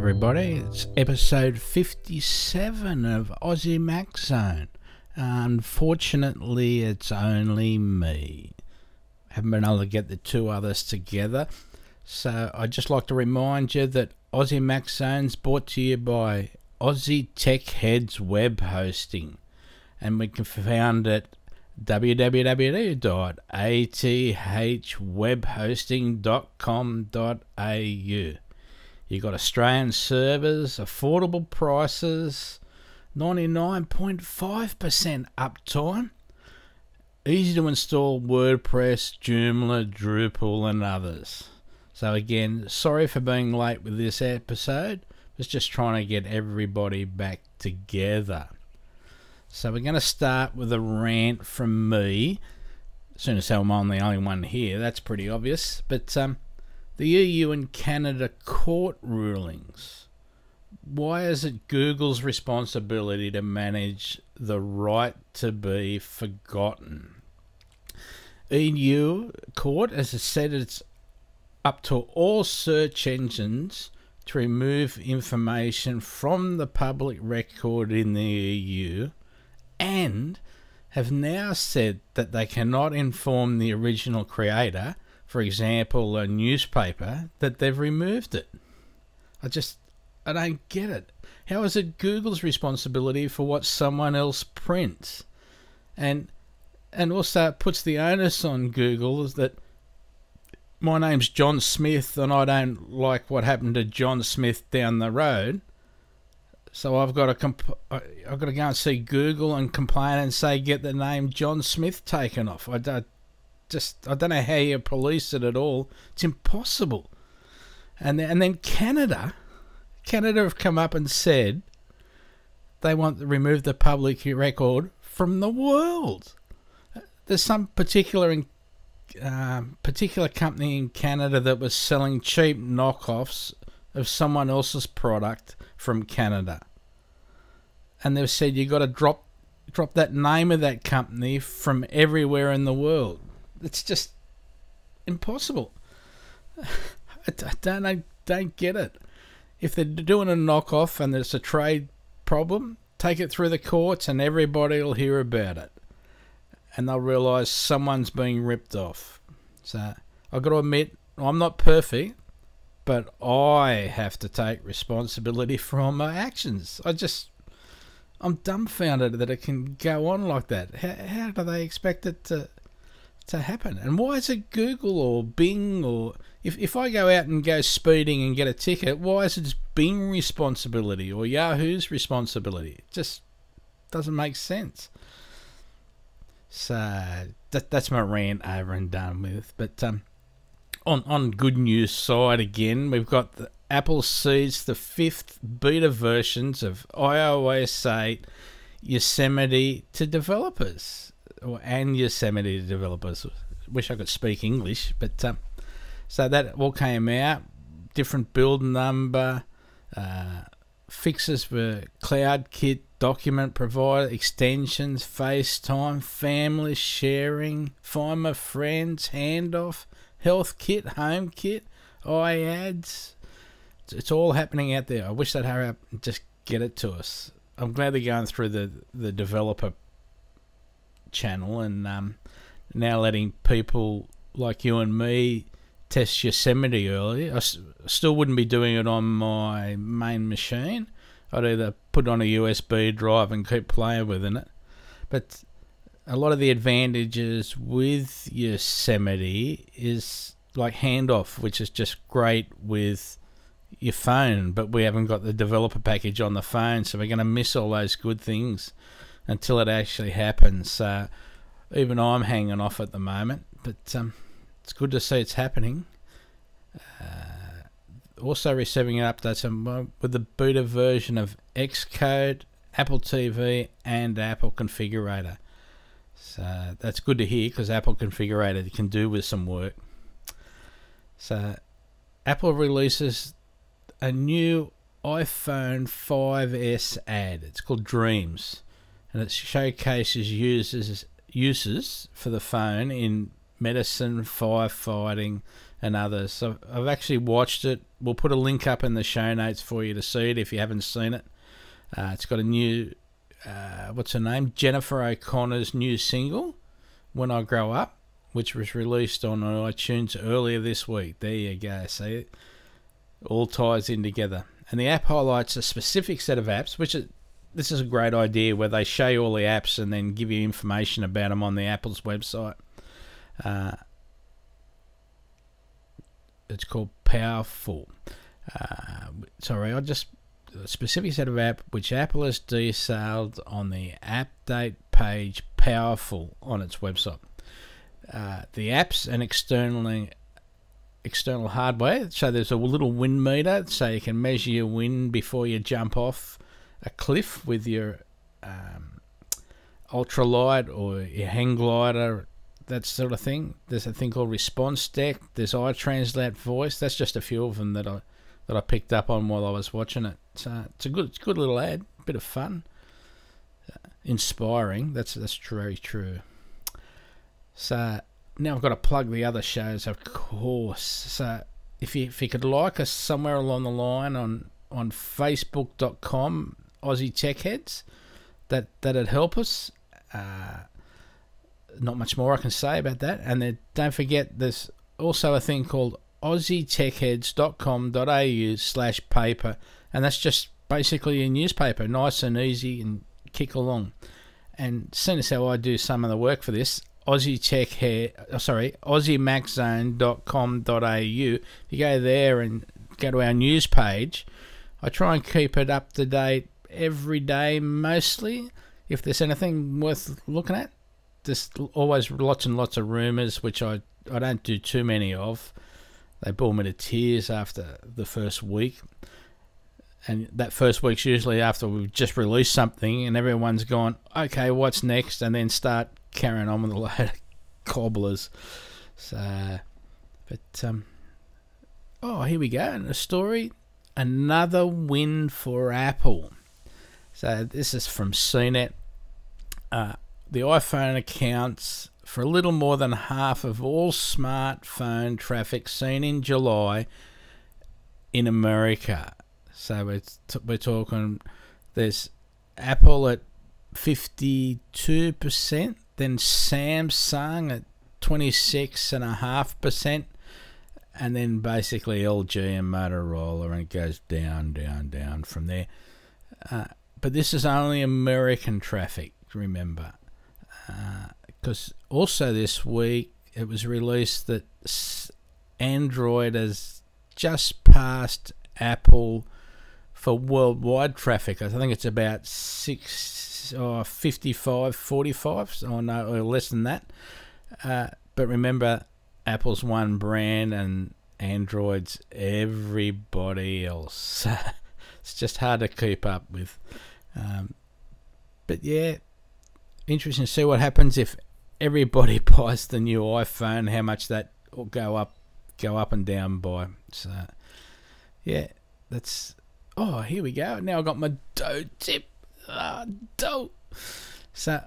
Everybody. It's episode 57 of Aussie Mac Zone. Unfortunately, it's only me. Haven't been able to get the two others together. So I'd just like to remind you that Aussie Mac Zone's brought to you by Aussie Tech Heads Web Hosting. And we can found at www.athwebhosting.com.au. You got Australian servers, affordable prices, 99.5% uptime, easy to install WordPress, Joomla, Drupal, and others. So, again, sorry for being late with this episode. Was just trying to get everybody back together. So, we're going to start with a rant from me. As soon as I'm the only one here. That's pretty obvious. But, um, the EU and Canada court rulings. Why is it Google's responsibility to manage the right to be forgotten? EU court has said it's up to all search engines to remove information from the public record in the EU and have now said that they cannot inform the original creator for example, a newspaper, that they've removed it. I just, I don't get it. How is it Google's responsibility for what someone else prints? And and also it puts the onus on Google is that my name's John Smith and I don't like what happened to John Smith down the road. So I've got to comp- I've got to go and see Google and complain and say get the name John Smith taken off. I, don't just I don't know how you police it at all. It's impossible. And then, and then Canada, Canada have come up and said they want to remove the public record from the world. There's some particular in, uh, particular company in Canada that was selling cheap knockoffs of someone else's product from Canada, and they've said you got to drop drop that name of that company from everywhere in the world it's just impossible. I, don't, I don't get it. If they're doing a knockoff and there's a trade problem, take it through the courts and everybody will hear about it. And they'll realise someone's being ripped off. So I've got to admit, I'm not perfect, but I have to take responsibility for my actions. I just, I'm dumbfounded that it can go on like that. How, how do they expect it to to happen. And why is it Google or Bing or if, if I go out and go speeding and get a ticket, why is it Bing responsibility or Yahoo's responsibility? It just doesn't make sense. So that, that's my rant over and done with. But um, on on good news side again, we've got the Apple sees the fifth beta versions of iOS 8 Yosemite to developers or and Yosemite developers. Wish I could speak English, but um, so that all came out. Different build number, uh, fixes for CloudKit, document provider, extensions, FaceTime, family sharing, Find My Friends, handoff, Health Kit, Home Kit, iAds. It's, it's all happening out there. I wish they'd hurry up and just get it to us. I'm glad they're going through the, the developer channel and um, now letting people like you and me test Yosemite early. I s- still wouldn't be doing it on my main machine. I'd either put on a USB drive and keep playing within it. But a lot of the advantages with Yosemite is like handoff, which is just great with your phone, but we haven't got the developer package on the phone, so we're going to miss all those good things until it actually happens. Even I'm hanging off at the moment, but um, it's good to see it's happening. Uh, also receiving updates on, with the beta version of Xcode, Apple TV, and Apple Configurator. So that's good to hear because Apple Configurator can do with some work. So Apple releases a new iPhone 5S ad. It's called Dreams and it showcases uses uses for the phone in medicine, firefighting, and others. So I've actually watched it. We'll put a link up in the show notes for you to see it if you haven't seen it. Uh, it's got a new, uh, what's her name? Jennifer O'Connor's new single, When I Grow Up, which was released on iTunes earlier this week. There you go. See it? All ties in together. And the app highlights a specific set of apps, which is, this is a great idea where they show you all the apps and then give you information about them on the Apple's website. Uh, it's called Powerful. Uh, sorry, I just specific set of app which Apple has detailed on the update page Powerful on its website. Uh, the apps and externally external hardware. So there's a little wind meter, so you can measure your wind before you jump off a cliff with your um, ultralight or your hang glider that sort of thing. There's a thing called Response Deck. There's iTranslate Voice. That's just a few of them that I that I picked up on while I was watching it. It's a good, it's a good little ad, bit of fun, uh, inspiring. That's that's very true. So now I've got to plug the other shows, of course. So if you if you could like us somewhere along the line on on Facebook.com Aussie Tech Heads, that that'd help us. Uh, not much more I can say about that. And then don't forget, there's also a thing called aussietechheads.com.au slash paper, and that's just basically a newspaper, nice and easy and kick along. And seeing as how I do some of the work for this, Aussie Tech uh, sorry, AussieMacZone.com.au. You go there and go to our news page, I try and keep it up to date every day mostly. If there's anything worth looking at, there's always lots and lots of rumours, which I, I don't do too many of. They bore me to tears after the first week. And that first week's usually after we've just released something and everyone's gone, okay, what's next? And then start carrying on with a load of cobblers. So, but, um, oh, here we go. And a story another win for Apple. So, this is from CNET. Uh, the iPhone accounts for a little more than half of all smartphone traffic seen in July in America. So we're, t- we're talking, there's Apple at 52%, then Samsung at 26.5%, and then basically LG and Motorola, and it goes down, down, down from there. Uh, but this is only American traffic, remember because uh, also this week it was released that Android has just passed Apple for worldwide traffic. I think it's about six or 55, 45, or no, or less than that. Uh, but remember, Apple's one brand and Android's everybody else. it's just hard to keep up with. Um, but yeah, interesting to see what happens if everybody buys the new iPhone. How much that will go up, go up and down by. So, yeah, that's. Oh, here we go. Now I've got my dough tip. Ah, dough. So,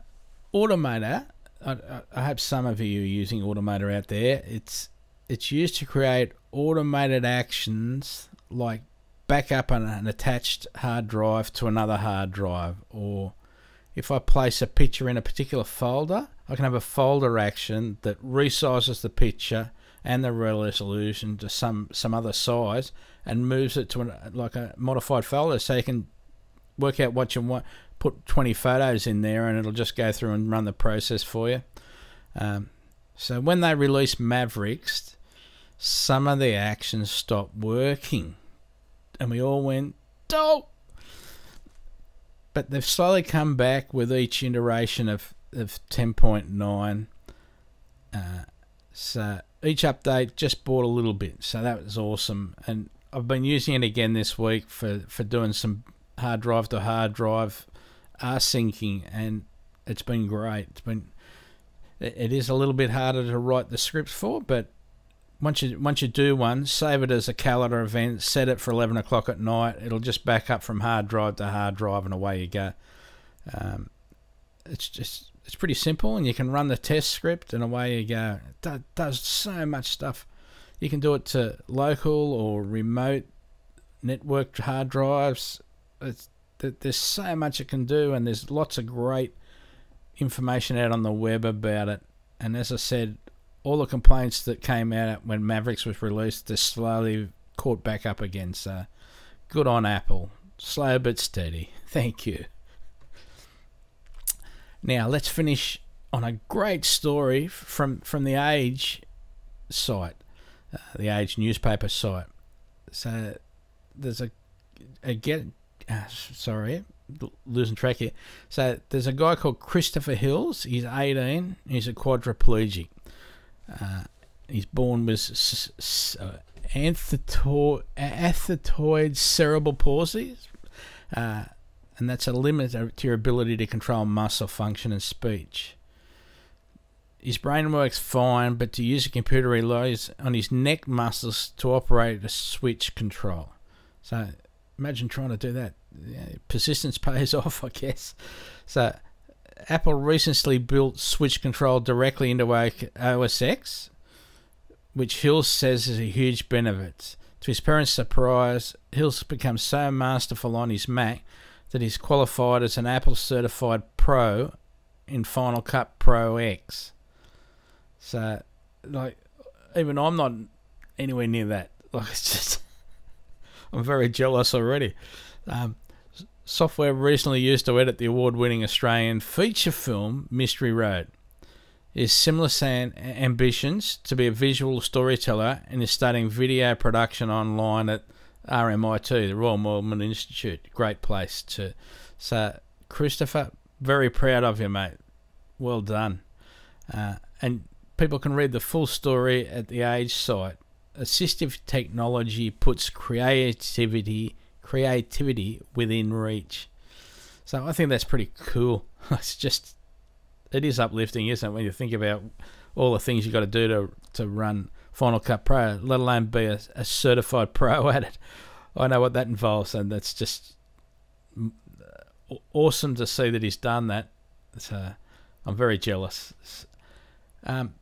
Automator. I, I hope some of you are using Automator out there. It's it's used to create automated actions like back up an, an attached hard drive to another hard drive or if I place a picture in a particular folder, I can have a folder action that resizes the picture and the resolution to some, some other size and moves it to an, like a modified folder so you can work out what you want. Put 20 photos in there and it'll just go through and run the process for you. Um, so when they released Mavericks, some of the actions stopped working. And we all went, dope! but they've slowly come back with each iteration of, of 10.9. Uh, so each update just bought a little bit, so that was awesome. And I've been using it again this week for, for doing some hard drive to hard drive uh, syncing, and it's been great. It's been it is a little bit harder to write the scripts for, but once you once you do one, save it as a calendar event, set it for eleven o'clock at night. It'll just back up from hard drive to hard drive, and away you go. Um, it's just it's pretty simple, and you can run the test script, and away you go. It does so much stuff. You can do it to local or remote networked hard drives. It's, there's so much it can do, and there's lots of great information out on the web about it. And as I said, all the complaints that came out when Mavericks was released, they're slowly caught back up again. So good on Apple. Slow but steady. Thank you. Now let's finish on a great story from from the Age site, uh, the Age newspaper site. So there's a, a get uh, sorry losing track here. So there's a guy called Christopher Hills. He's 18. He's a quadriplegic. Uh, he's born with s- s- uh, athetoid cerebral palsy, uh, and that's a limit to your ability to control muscle function and speech. His brain works fine, but to use a computer he relies on his neck muscles to operate a switch control. So imagine trying to do that. Persistence pays off, I guess. So Apple recently built switch control directly into OS X, which Hills says is a huge benefit. To his parents' surprise, Hills become so masterful on his Mac that he's qualified as an Apple certified pro in Final Cut Pro X. So, like, even I'm not anywhere near that. Like, it's just, I'm very jealous already. Um, software recently used to edit the award winning Australian feature film Mystery Road. Is similar saying ambitions to be a visual storyteller and is studying video production online at RMIT, the Royal Melbourne Institute. Great place to. So, Christopher, very proud of you, mate. Well done. Uh, and people can read the full story at the Age site. Assistive technology puts creativity creativity within reach. So I think that's pretty cool. It's just it is uplifting, isn't it, when you think about all the things you've got to do to to run Final Cut Pro, let alone be a, a certified pro at it. I know what that involves, and that's just awesome to see that he's done that. So I'm very jealous. Um,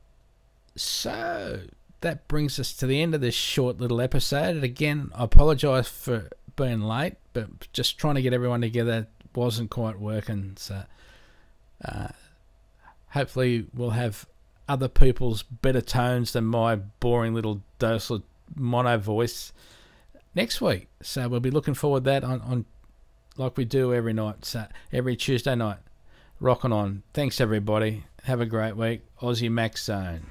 so that brings us to the end of this short little episode. And again, I apologise for being late, but just trying to get everyone together wasn't quite working. So uh, hopefully we'll have other people's better tones than my boring little docile mono voice next week. So we'll be looking forward to that on, on like we do every night, so every Tuesday night. Rocking on. Thanks everybody. Have a great week. Aussie Mac Zone.